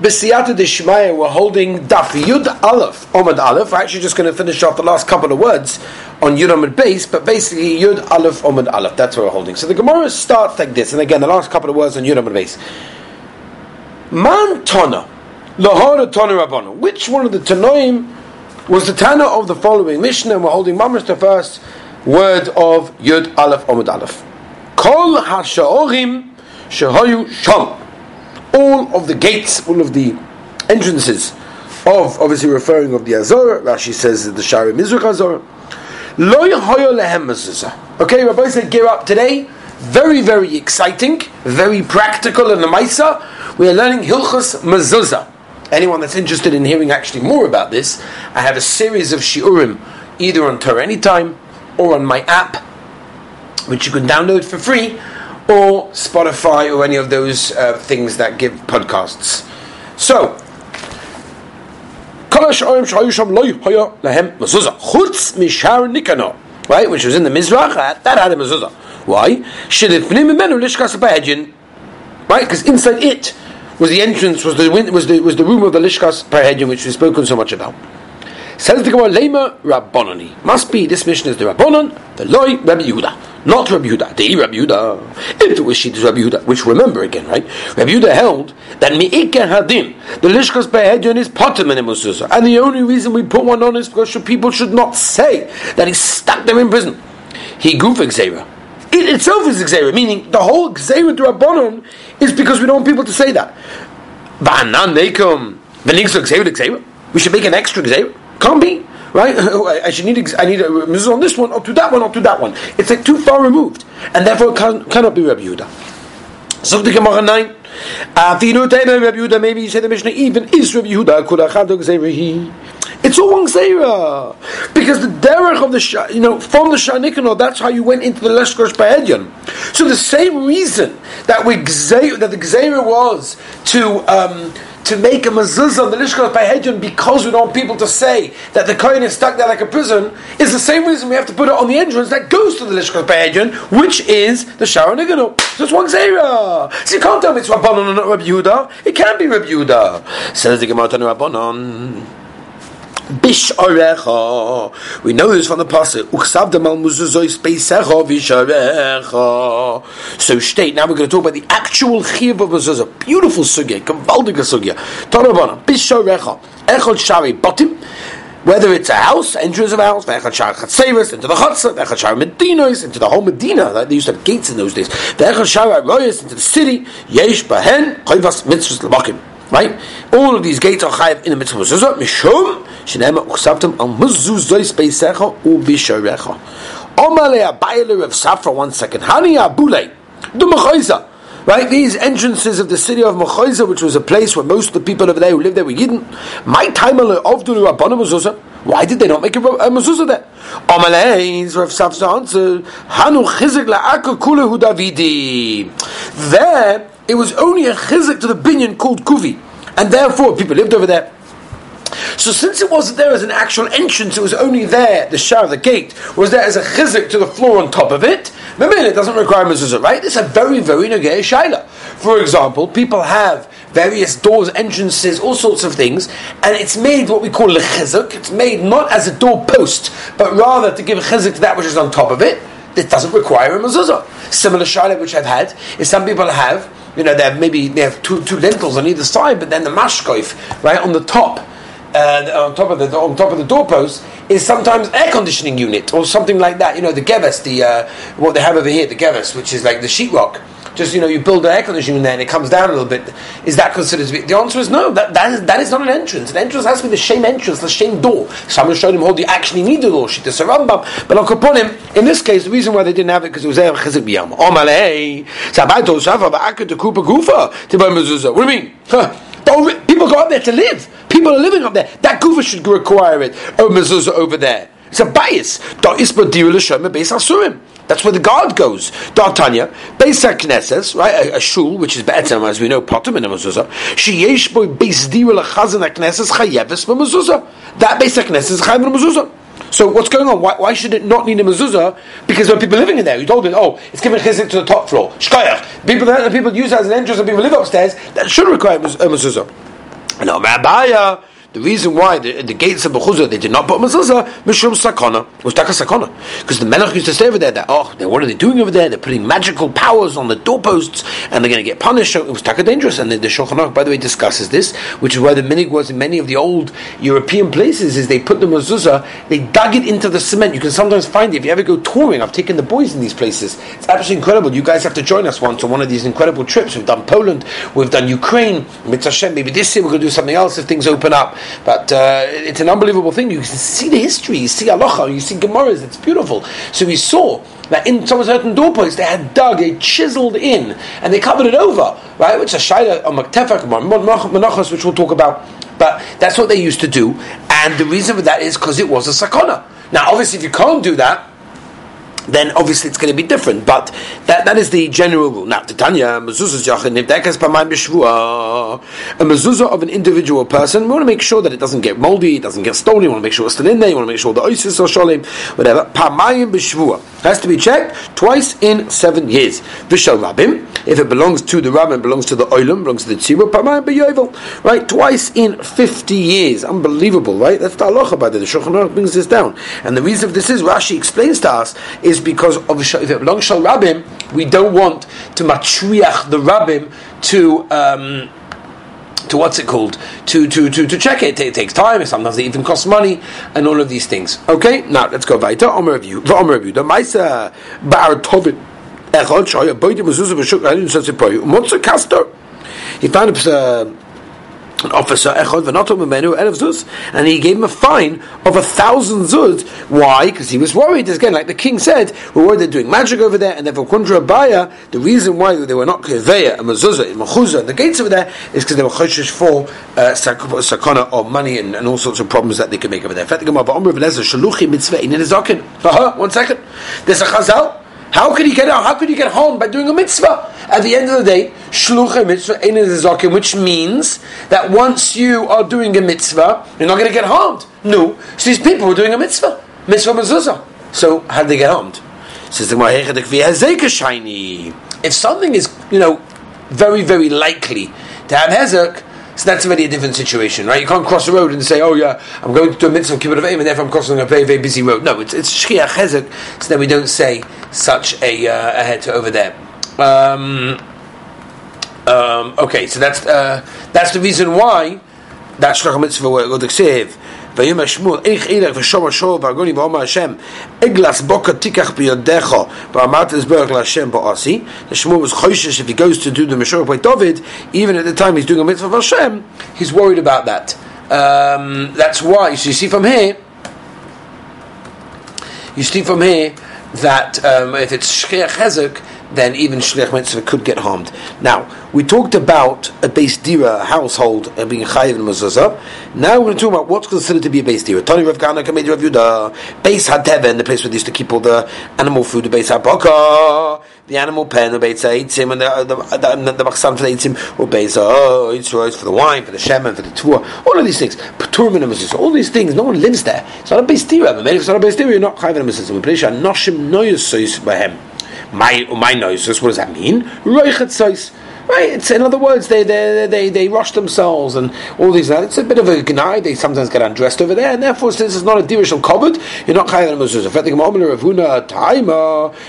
B'siyata Deshmaya, we're holding Daf Yud Aleph, Omad Aleph. We're actually just going to finish off the last couple of words on Yud Omad Base, but basically Yud Aleph, Omad Aleph. That's what we're holding. So the Gemara starts like this, and again, the last couple of words on Yud Omad Base. Man Tana, Lahara Tana Rabbana. Which one of the Tanoim was the Tana of the following Mishnah? And we're holding Mamash the first word of Yud Aleph, Omad Aleph. Kol HaSha'orim Shehayu Sham all of the gates, all of the entrances of obviously referring of the Azor. Rashi says the Shari Mizrach Azor. Lo lehem mezuzah. Okay, Rabbi said gear up today. Very, very exciting, very practical in the Maisa. We are learning Hilchas Mezuzah. Anyone that's interested in hearing actually more about this, I have a series of shiurim either on Torah Anytime or on my app, which you can download for free or Spotify or any of those uh, things that give podcasts. So, right, which was in the Mizrach, that had a mezuzah. Why? Right, because inside it was the entrance, was the was the was the room of the Lishkas Parhedin, which we've spoken so much about. Says the Gemara, Lema Rabbonani. Must be, this mission is the Rabbonon, the Loi Rabbi Yehuda. Not Rabbi Yehuda, the Rabbi Yehuda. If it was Shittas Rabbi Yehuda, which remember again, right? Rabbi Yehuda held that Mi'ike Hadin, the Lishkas Behedyon is Potem and And the only reason we put one on is because people should not say that he stuck them in prison. He goof Xera. It itself is Xera, meaning the whole Xera to Rabbonon is because we don't want people to say that. We should make an extra Xera. Can't be. Right? I should need I need a mezuzah on this one, or to that one, or to that one. It's like too far removed, and therefore it can, cannot be Rabbi Yehuda. So the Gemara nine. Afinu Teiba Rabbi Yehuda. Maybe you say the Mishnah even is Rabbi Yehuda. It's all one Zera. Because the derech of the, you know, from the Shanikano, that's how you went into the Leshkosh Ba'edyan. So the same reason that we that the Gzeira was to, um, to make a mezuzah on the Lishkat Pahedyon because we don't want people to say that the Kohen is stuck there like a prison is the same reason we have to put it on the entrance that goes to the Lishkat Pahedyon, which is the Sharon Nigano. So it's one Zera. So you can't tell me it's Rabbanon and not Rabbi Yehuda. It can't be Rabbi Yehuda. Says the Gemara Rabbanon. Bish orecha. We know this from the pasuk. Uksav demal muzuzois beisecha visharecha. So state. Now we're going to talk about the actual chiv of mezuzah. Beautiful sugya, gewaldige sugya. Torabana. Bish orecha. Echol shari botim. Whether it's a house, entrance of a house, into the chutzah, medinos, into the whole Medina. They used to have gates in those days. into the city. Yesh bahen mitzvahs. Right? All of these gates are chayiv in the mitzvah mezuzah. Mishum shenema uchsavtem al mezuzah speisecha ubisharecha. Omale abayle of Safra. One second. Hani abule. Du mechayza. Right, these entrances of the city of Mechoiza, which was a place where most of the people over there who lived there were Yidden, my time of the mezuzah. Why did they not make a, a mezuzah there? Omaleis, Rav Safra answered, Hanu chizik la'aka kulehu Davidi. There, it was only a chizik to the binyan called Kuvi, and therefore people lived over there. So since it wasn't there as an actual entrance, it was only there, the shower, the gate, was there as a chizik to the floor on top of it. It doesn't require mezuzah, right? It's a very, very nagay shaila. For example, people have various doors, entrances, all sorts of things, and it's made what we call a chizuk. It's made not as a door post, but rather to give a chizuk to that which is on top of it. It doesn't require a mezuzah. Similar shaila which I've had is some people have you know, they have maybe they have two two lintels on either side, but then the mashkoif right on the top. On top of the on top of the doorpost is sometimes air conditioning unit or something like that. You know the geves, the uh, what they have over here, the geves, which is like the sheetrock just you know you build an air conditioning there and it comes down a little bit. Is that considered to be? The answer is no. That that is, that is not an entrance. An entrance has to be the same entrance, the same door. Someone showed him how you actually need the door. Shita Sarambam. But on Kaponim, in this case, the reason why they didn't have it because it was there chezik biyam. Omalei sabato to kupa gufa to mezuzah. What do you mean? Huh. People go up there to live. People are living up there. That gufa should require it. Oh, mezuzah over there. It's a bias. That's where the guard goes. D'Artanya, Beis Knesses, right? A, a, shul, which is better, as we know, Potem in a mezuzah. Sheyesh boy Beis Dira lechazan Knesses chayeves b'mezuzah. That Beis Knesses is chayev b'mezuzah. So what's going on? Why, why, should it not need a mezuzah? Because there are people living in there. You told it, oh, it's giving chizik to the top floor. Shkoyach. People, that people use it as an entrance and people live upstairs. That should require a mezuzah. And Abaya, the reason why the, the gates of Bechuzah they did not put mezuzah, mishum sakana, was taka sakana, because the melech used to say over there that oh, what are they doing over there? They're putting magical powers on the doorposts, and they're going to get punished. So it was taka dangerous. And the, the Shulchan by the way, discusses this, which is why the minig was in many of the old European places is they put the mezuzah, they dug it into the cement. You can sometimes find it if you ever go touring. I've taken the boys in these places. It's absolutely incredible. You guys have to join us once on one of these incredible trips. We've done Poland, we've done Ukraine. Mitzvah maybe this year we're going to do something else if things open up. But uh, it's an unbelievable thing. You can see the history, you see halacha, you see gemaras. It's beautiful. So we saw that in some certain doorposts they had dug, they chiseled in, and they covered it over, right? Which is a shaila on maktefak, menachos, which we'll talk about. But that's what they used to do, and the reason for that is because it was a sakana. Now, obviously, if you can't do that, then obviously it's going to be different. But that, that is the general rule. Now, Titania, mezuzah yachin. A mezuzah of an individual person, we want to make sure that it doesn't get moldy, it doesn't get stolen, we want to make sure it's still in there, you want to make sure the oisis or sholim, whatever. Pamayim b'shvua. Has to be checked twice in seven years. V'shal rabim, if it belongs to the rabbin, belongs to the oilam, belongs to the tzibur, pamayim b'yovel. Right, twice in 50 years. Unbelievable, right? That's the halacha by the Shulchan Aruch brings this down. And the reason for this is, Rashi explains to us, is because of belongs to rabbim, we don't want to matriach the rabbim to. Um, to what's it called to to to, to check it. it. takes time and sometimes it even costs money and all of these things okay now let's go weiter Omer review Omer review the Maisa Bar Tovit Echad Shoya Boyde Mezuzah B'Shuk Hadin Sotzi Poyu Motzer Kastor he found a uh, an officer echod and he gave him a fine of a thousand zuz. Why? Because he was worried. Again, like the king said, we're worried they're doing magic over there, and therefore kundra baya. The reason why they were not keveya and mezuzah and mechuzah the gates over there is because they were choshish for uh, sakana of money and, and, all sorts of problems that they could make over there. One second, there's a chazal. How could he get out? How could he get home by doing a mitzvah? At the end of the day, shlucha mitzvah zakim, which means that once you are doing a mitzvah, you're not going to get harmed. No. So these people were doing a mitzvah, mitzvah mezuzah. So how did they get harmed? Says the If something is, you know, very very likely to have hezek, so that's already a different situation, right? You can't cross the road and say, "Oh yeah, I'm going to do a mitzvah kibbutz of aim, and therefore I'm crossing a very very busy road." No, it's it's shchiach so that we don't say such a uh, ahead to over there. Um, um, okay, so that's uh, that's the reason why that shchiach mitzvah save. ויאמר שמואל, איך אילך ושומר שור והגוני ואומר השם, אגלס בוקר תיקח בידיך ואמרת לסברך להשם בעשי. The Shmuel was choishish if he goes to do the Meshorah by David, even at the time he's doing a mitzvah of Hashem, he's worried about that. Um, that's why, so you see from here, you see from here that um, if it's Shchiach Hezek, then even Shliach Mitzvah could get harmed. Now, we talked about a base dira, a household, and being chayiv and mezuzah. Now we're going to talk about what's considered to be a base dira. Tony Rav Gana, Kamedi Rav Yudah, base hateven, the place where they used to keep all the animal food, the base habaka, the animal pen, the base haitzim, and the the the, for the haitzim, or base oh, for the wine, for the shemen, for the tuah, all of these things. Paturim and mezuzah, all these things. No one lives there. It's not a base dira. Maybe it's not a base dira. You're not chayiv and mezuzah. We're noshim noyus by him my my noises. What does that mean? Right, it's in other words, they they they they rush themselves and all these. Uh, it's a bit of a gnai. They sometimes get undressed over there, and therefore, since it's not a dirishal cupboard, you're not chayav mezuzah.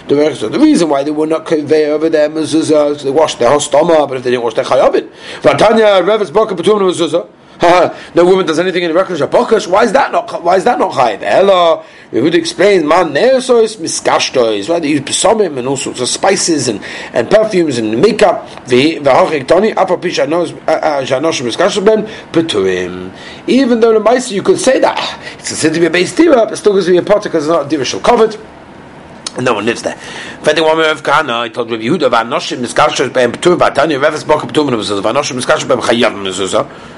The the reason why they were not convey over there mezuzah, they washed their whole stomach, but if they didn't wash their chayavit, Vatanya Revis Baka Patum mezuzah no woman does anything in the Rekkah Shapokash. Why is that not? Why is that not chayiv? Ella, we would explain man neosos miskashtois. Right, they use pesomim and all sorts of spices and, and perfumes and makeup. V'hachik toni apapish janosh miskashtoben peturim. Even though the meister you could say that it's considered to be a base dira, but still going to be a pot because it's not a dira covered. And no one lives there. Fetting one of Kahana, I told Rabbi Yehuda, Vanoshim miskashtois be'em peturim, Vatanya, Reves Boka peturim, Vanoshim miskashtois be'em chayav mezuzah.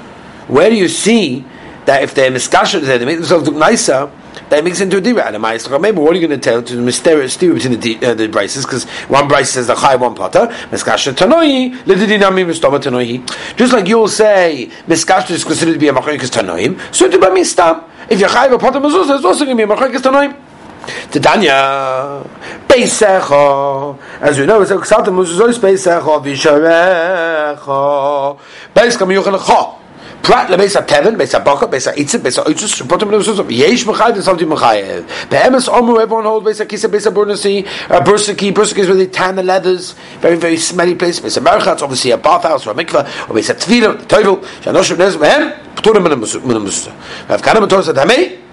Where do you see that if they're miskasher, they make themselves look nicer, that makes into a dira and a Maybe what are you going to tell to the mysterious steer between the uh, the braces? Because one brace says the chai, one potter. Miskasher tanoi ledidinami mistoma tanoi. Just like you'll say miskasher is considered to be a macharikas tanoim, so to be mistam. If you're a potter mezuzah is also going to be a macharikas tanoim. Titania, Beisecha, as we know, it's a Ksata Muzuzos Beisecha, Visharecha, Beis Kam Yuchel Cha. Prat lebesa teven, besa baka, besa itzit, besa oitzis, bottom mezuzah. Yesh mechayev, there's something mechayev. Be'emes omu, everyone holds besa kisa, besa burnasi, uh, bursaki, bursaki is where they tan the leathers, very, very smelly place. Besa merchatz, obviously a bathhouse or a mikvah, or besa tefillah, the tevel, shanoshim nez, mehem, pturim min mezuzah. Rav Kana Mator said,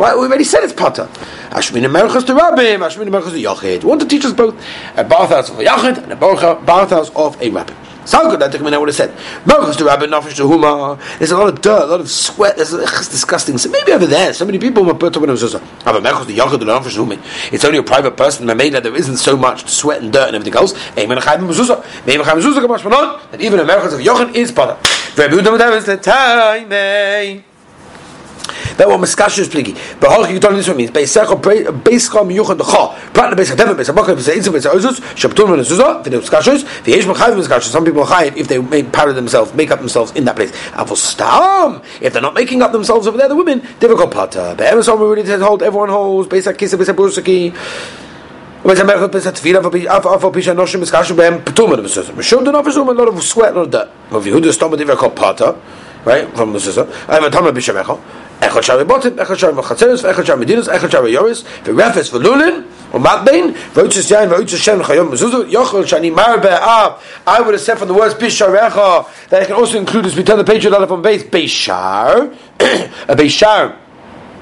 Well, we already said it's potter. Ashmin Merchas to Rabbim, Ashmin Merchas to Yachid. We want to teach us both a bathhouse of a Yachid and a bathhouse of a Rabbim. Sound good, I and I would have said. Merchas to Rabbim, Nafish to Huma. There's a lot of dirt, a lot of sweat. There's it's disgusting. So maybe over there, so many people will put up when it was have a Merchas to Yachid and Nafish to Huma. It's only a private person. Maybe there isn't so much sweat and dirt and everything else. Amen. Chayim Mezuzah. Maybe Chayim Mezuzah Kamash Manon. That even a Merchas of Yachid is potter. Rabbi Udam is the time that one miskashish pligi. But how can you tell this what means. Beisach beisach miyuchad decha. Prat beisach devin beisach bakar beisach itzim beisach ozus shabtun v'nezuza v'neu miskashish v'yesh mechayv miskashish. Some people chayiv if they make part of themselves, make up themselves in that place. Avostam if they're not making up themselves over there, the women difficult pata. But everyone already said hold. Everyone holds beisach kisa beisach brusaki. But some people say tefillah for af af for pisha noshim miskashish behem ptumah v'nezuza. Mishum do not presume a lot of sweat, a lot of dirt. Rav Yehuda stomach difficult pata. Right from the sister. I have a tamar bishamecha. Echad Botim, Echad Echad Medinas, Echad Yoris, U'Matbein, V'Utzis Yain, Shem, Chayom Mezuzu, Yochel Shani Mar. I would have said from the words Bisharecha that I can also include as we turn the page of from base, Beishar, a Beishar.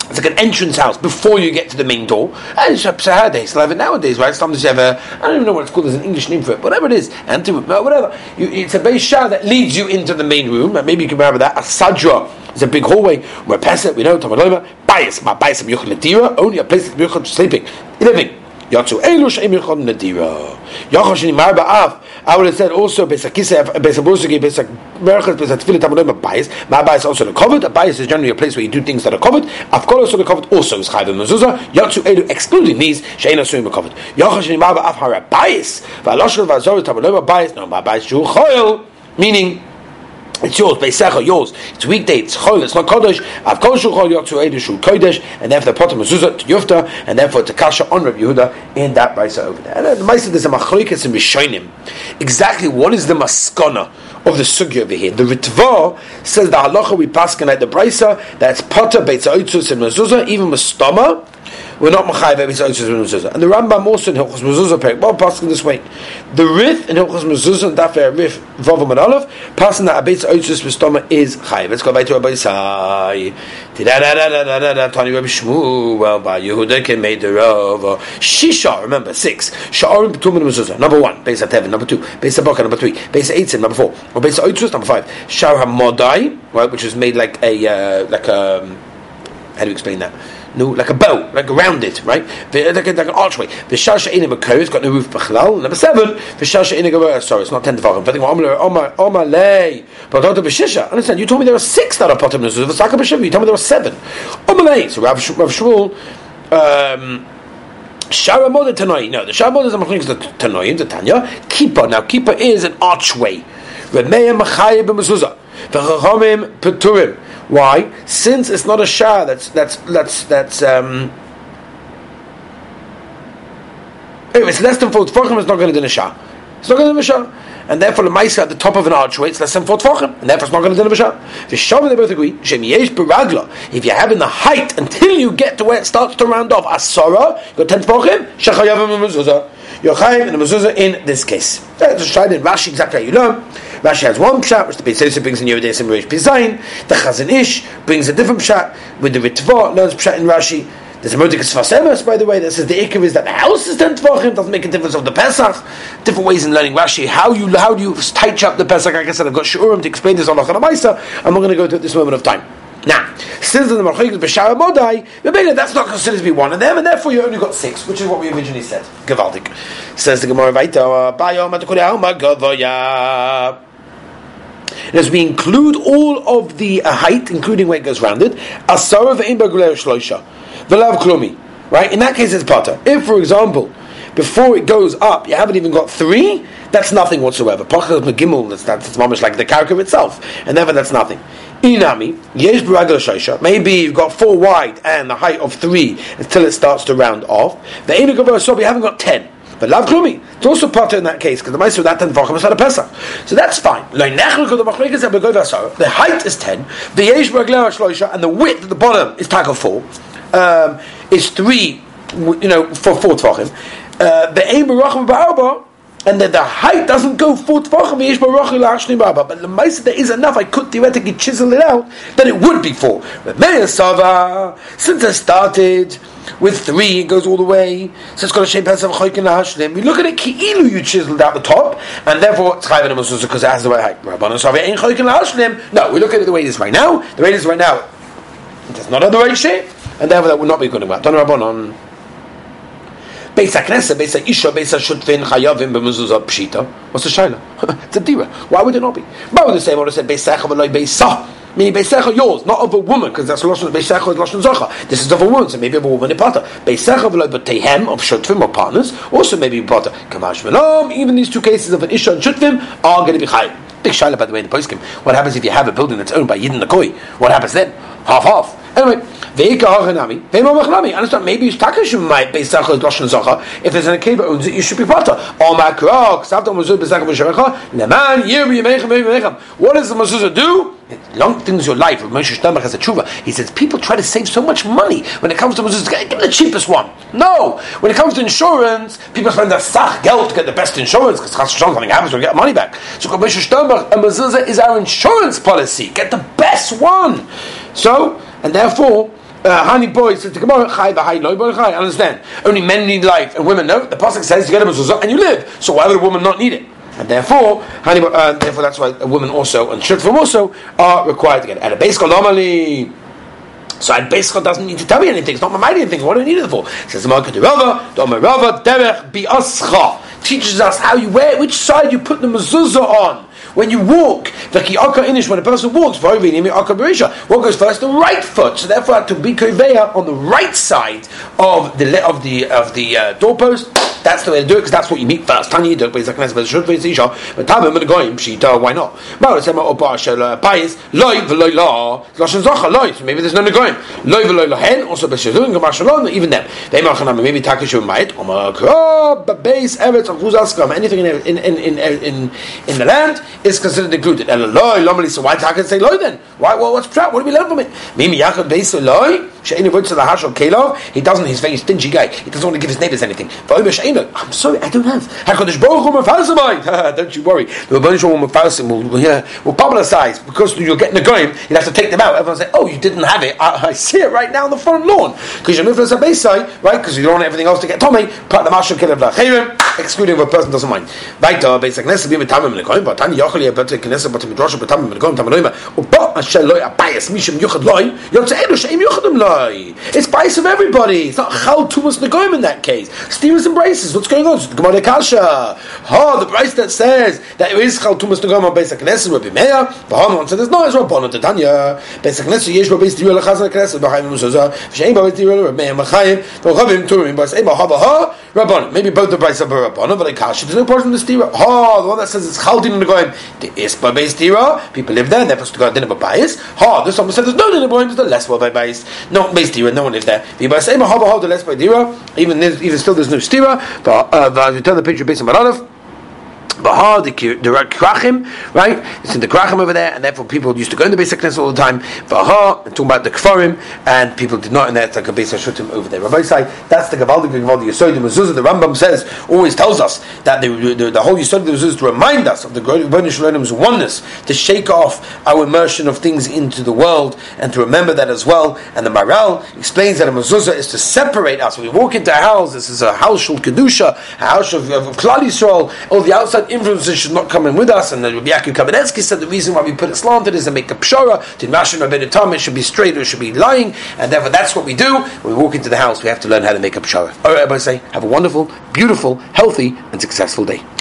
It's like an entrance house before you get to the main door. And it's they still have it nowadays, right? Sometimes you have a, I don't even know what it's called, there's an English name for it, whatever it is, anti whatever. You, it's a Beishar that leads you into the main room, and maybe you can remember that, a Sadra it's a big hallway. We're past it. We know Tamaloma. Bias. My bias. Yuchel Nadira. Only a place that Yuchel sleeping, living. Yatsu Elu Shem Yuchel Nadira. Yachal Shini Mar Ba'av. I would have said also Besakisa, Besabusugi, Besak Merchas, Besatfilit Tamaloma bias. My bias also the covered. A bias is generally a place where you do things that are covered. Afkol also the covered also is Chayv Mezuzah. Yatsu Elu excluding these Sheina Suim covered. Yachal Shini Mar Ba'av Hara bias. Va'aloshel Va'zor Tamaloma bias. No, my bias Shu Choil. Meaning it's yours, Beisecha, yours. It's weekday, it's Chol, it's not Kodesh. Av Kol Shul Chol Yotzu Eidu Shul Kodesh, and therefore the Potem Mezuzah to Yufta, and therefore to Kasha on Rabbi Yehuda in that Baisa over there. And the Baisa there's a Machloikas in Rishonim. Exactly what is the Maskana of the Sugya over here? The Ritva says the Halacha we pass at the Baisa, that's Potter, Beitza Oitzus, and Mezuzah, even Mastama, we're not machayiv every mezuzah. And the Rambam also in Hilchos Mezuzah peg, well, passing this way. The Rith in Hilchos Mezuzah, that fair Rith Vavam and Aleph, passing that Abetz Oitzis Mistoma is chayiv. Let's go back to Rabbi Sai. Tani Rabbi Shmuel, by Yehuda came made the Rav. Shisha, remember, six. Sha'arim B'tumim Mezuzah, number one. Beis HaTevin, number two. Beis HaBaka, number three. Beis HaEitzim, number four. Or Beis HaOitzis, number five. Shar HaModai, right, which is made like a, uh, like a, um, how do you explain that? No, like a bow, like rounded, right? Like, a, like an archway. The shasha in a it's got no roof b'chlal. Number seven, the shasha in a sorry, it's not ten tefachim. But Omar Omar lay, but don't b'shisha. Understand? You told me there are six that are potem nuzuz. The saka b'shiva. You told me there are seven. Omar lay. So Rav Rav Shmuel. Um, Shara Moda Tanoi. No, the Shara Moda is a machlik the Tanoi, the Tanya. Kippah. Now, Kippah is an archway. Remeya Machayim b'mezuzah. V'chachamim Peturim. Why? Since it's not a shah that's that's that's that's um Anyway, it's less than four tefachim, it's not going to do a shah. It's not going to do a shah. And therefore, the mice at the top of an archway, it's less than four tefachim, and therefore it's not going to do a shah. The Shavim, they both agree, Shem yesh if you're having the height until you get to where it starts to round off, asara, you got ten tefachim, shechayavim mezuzah. You're chayiv the mezuzah in this case. That's just tried in Rashi exactly how you know. Rashi has one pshat, which the Beis brings in Yehuda Sim Reish Pizayin. The Chazon Ish brings a different pshat with the Ritva learns pshat in Rashi. There's a Modikas Fasemas, by the way, that says the Ikar is that the house is ten tvachim, doesn't make a difference of the Pesach. Different ways in learning Rashi. How you how do you tight up the Pesach? Like I said, I've got Shurim to explain this on Lachana Maisa, and we're going to go to at this moment of time. Now, since the Marchik is B'Shara Modai, that's not considered to be one of them, and therefore you only got six, which is what we originally said. Gavaldik. Says the Gemara Vaita, Bayom Atukuri Alma Gavoya. And as we include all of the uh, height, including where it goes round it, asara ve'im bagulei shloisha, v'lav klumi. Right? In that case, it's potter. If, for example, before it goes up, you haven't even got three, that's nothing whatsoever. Pachas Megimel, that's, that's, that's like the character itself. And therefore, that's nothing. Inami, yesh shaisha. Maybe you've got four wide and the height of three until it starts to round off. The Enik so you haven't got ten. But lav klumi. It's also part in that case because the ma'aser that ten vachim is not a pesach. So that's fine. The height is ten. The yesh shloisha and the width at the bottom is tag of four. Um, is three. You know, for four tvachim. Uh, the aim barachim Baraba, and that the height doesn't go four tvachim yesh barachi la'ashni baba. But the ma'aser there is enough. I could theoretically chisel it out that it would be four. But Sava, since I started with three, it goes all the way. So it's got a shape of choikin hashlim. You look at it, ki'ilu you chiseled out the top, and therefore it's chayven because it has the right height. Rabbanon Sava ain't choikin hashlim. No, we look at it the way it is right now. The way it is right now, it does not have the right shape, and therefore that would not be good enough. Don Rabbanon. Beis HaKnesset, Beis HaIsha, Beis HaShutvin, Chayavim, B'mezuzah, Pshita. What's the Shaila? it's a dira. Why would it not be? Why would the same order say Beis Secha, V'loi Beis Meaning Beisecha yours, not of a woman, because that's Lashon Beisecha is Lashon Zocha. This is of a woman, so maybe of a woman Potter. Beisecha v'lo but tehem of Shutvim or partners, also maybe Potter. Kamash v'lom, even these two cases of an Isha and Shutvim are going to be Chayim. Big shaila by the way in the poskim. What happens if you have a building that's owned by Yidden Nakoi? What happens then? Half half. Anyway, Understand? Maybe Takashim might be Sachah Lashon Zacha. If there's an Akeva owns it, you should be Pata. All Makrok, Savta Mazuz Bezachah B'Sherecha, Leman Yir Yemechem Yemechem. What does the Mazuzah do? It lengthens your life. Moshe Sternbuch has a tshuva. He says people try to save so much money when it comes to Mazuzah. Give the cheapest one. No, when it comes to insurance, people spend their sach geld to get the best insurance because something happens, we get money back. So Moshe Sternbuch, a Mazuzah is our insurance policy. Get the best one. So, and therefore, uh, honey boys says the Gemara chai v'hai loy boy chai. Understand? Only men need life and women no. The pasuk says you get a mezuzah and you live. So why would a woman not need it? And therefore, honey, uh, therefore that's why a woman also and shirtfum also are required to get it. And a base normally. So a basically doesn't need to tell me anything. It's not my anything. What do I need it for? It says Malka Rava, Rava, Derech Biascha teaches us how you wear which side you put the mezuzah on when you walk, the ki'aka inish, when a person walks, what goes first? The right foot. So therefore, to be koveya on the right side of the of the of the uh, doorpost. That's the way to do it because that's what you meet first. Tanya do but tabim and goyim shita. Uh, why not? But it's about opar payis loy v'loy la lashon zacha loy. So maybe there's no negoyim loy v'loy lahen. Also b'shazun gamar shalom. Even them they machanam maybe takishu ma'it omar krab base eretz of chuzaskam anything in in in in in the land is considered included. And loy lomali. So why can say loy then? Why? Well, what's trap? What do we learn from it? Mimi yachad base loy. She'eni to the hashal kelov. He doesn't. He's a very stingy guy. He doesn't want to give his neighbors anything. I'm sorry, I don't have. Hakadosh Baruch Hu ah, Don't you worry. The Rebbeinu Shalom Mefarsim will will publicize because you're getting the goyim. You have to take them out. Everyone say, "Oh, you didn't have it. I, I see it right now on the front lawn because you're moving as a side, right? Because you don't want everything else to get Tommy. Put the mashal kelev lachayim, excluding if a person doesn't mind. Baita uh, basic nesa bim tamim lekoyim, but tani yochel better knesa but midrash but tamim lekoyim tamim loyim. Upa asher loy abayis mishim yuchad loy yotze elu sheim yuchadim loy. It's bias of everybody. It's not chal tumas negoyim in that case. Stevens embraces. What's going on? Gemara Kasha. Ha, the price that says that it is Chal Tumas Nagam on Beis HaKnesset, Rabbi Meir, Bahamon said there's no Bono to Tanya. Beis HaKnesset, Yesh Rabbi Stira Lechaz HaKnesset, Bahayim Muzazah, V'shein Rabbi Stira Rabbi Meir Machayim, V'chavim Turim, Bas Ema Haba Ha, Rabbanon. Maybe both the price of Rabbanon, but Kasha, there's no portion of the Stira. Ha, the one that says it's Chal Nagam, the Ispa Beis Stira, people live there, and they're supposed to go dinner bias. Ha, this one says there's no dinner by there's the less well by bias. No Beis Stira, no one lives there. Even even still there's no Stira, but uh, we turn the picture based on Maranov. Bahar, the, the Krachim, right? It's in the Krachim over there, and therefore people used to go in the basic Knesset all the time. Bahar, and talking about the Kfarim, and people did not in it's like a basic Shutim over there. Rabbi say that's the Gavaldik Gavaldik Yisod, the Mezuzah, the Rambam says, always tells us that the, the, the whole Yisod of the Mezuzah to remind us of the Rebbeinu Shalom's oneness, to shake off our immersion of things into the world, and to remember that as well. And the Maharal explains that a Mezuzah is to separate us. When we walk into a house, this is a house of Kedusha, a house of, of Klal Yisrael, all the outside influences should not come in with us. And the Rabbi Yaakov Kamenetsky said the reason why we put it slanted is to make a pshara, to Mashin Rabbeinu Tam, it should be straight or it should be lying, and therefore that's what we do. When we walk into the house, we have to learn how to make a pshara. All right, everybody say, have a wonderful, beautiful, healthy, and successful day.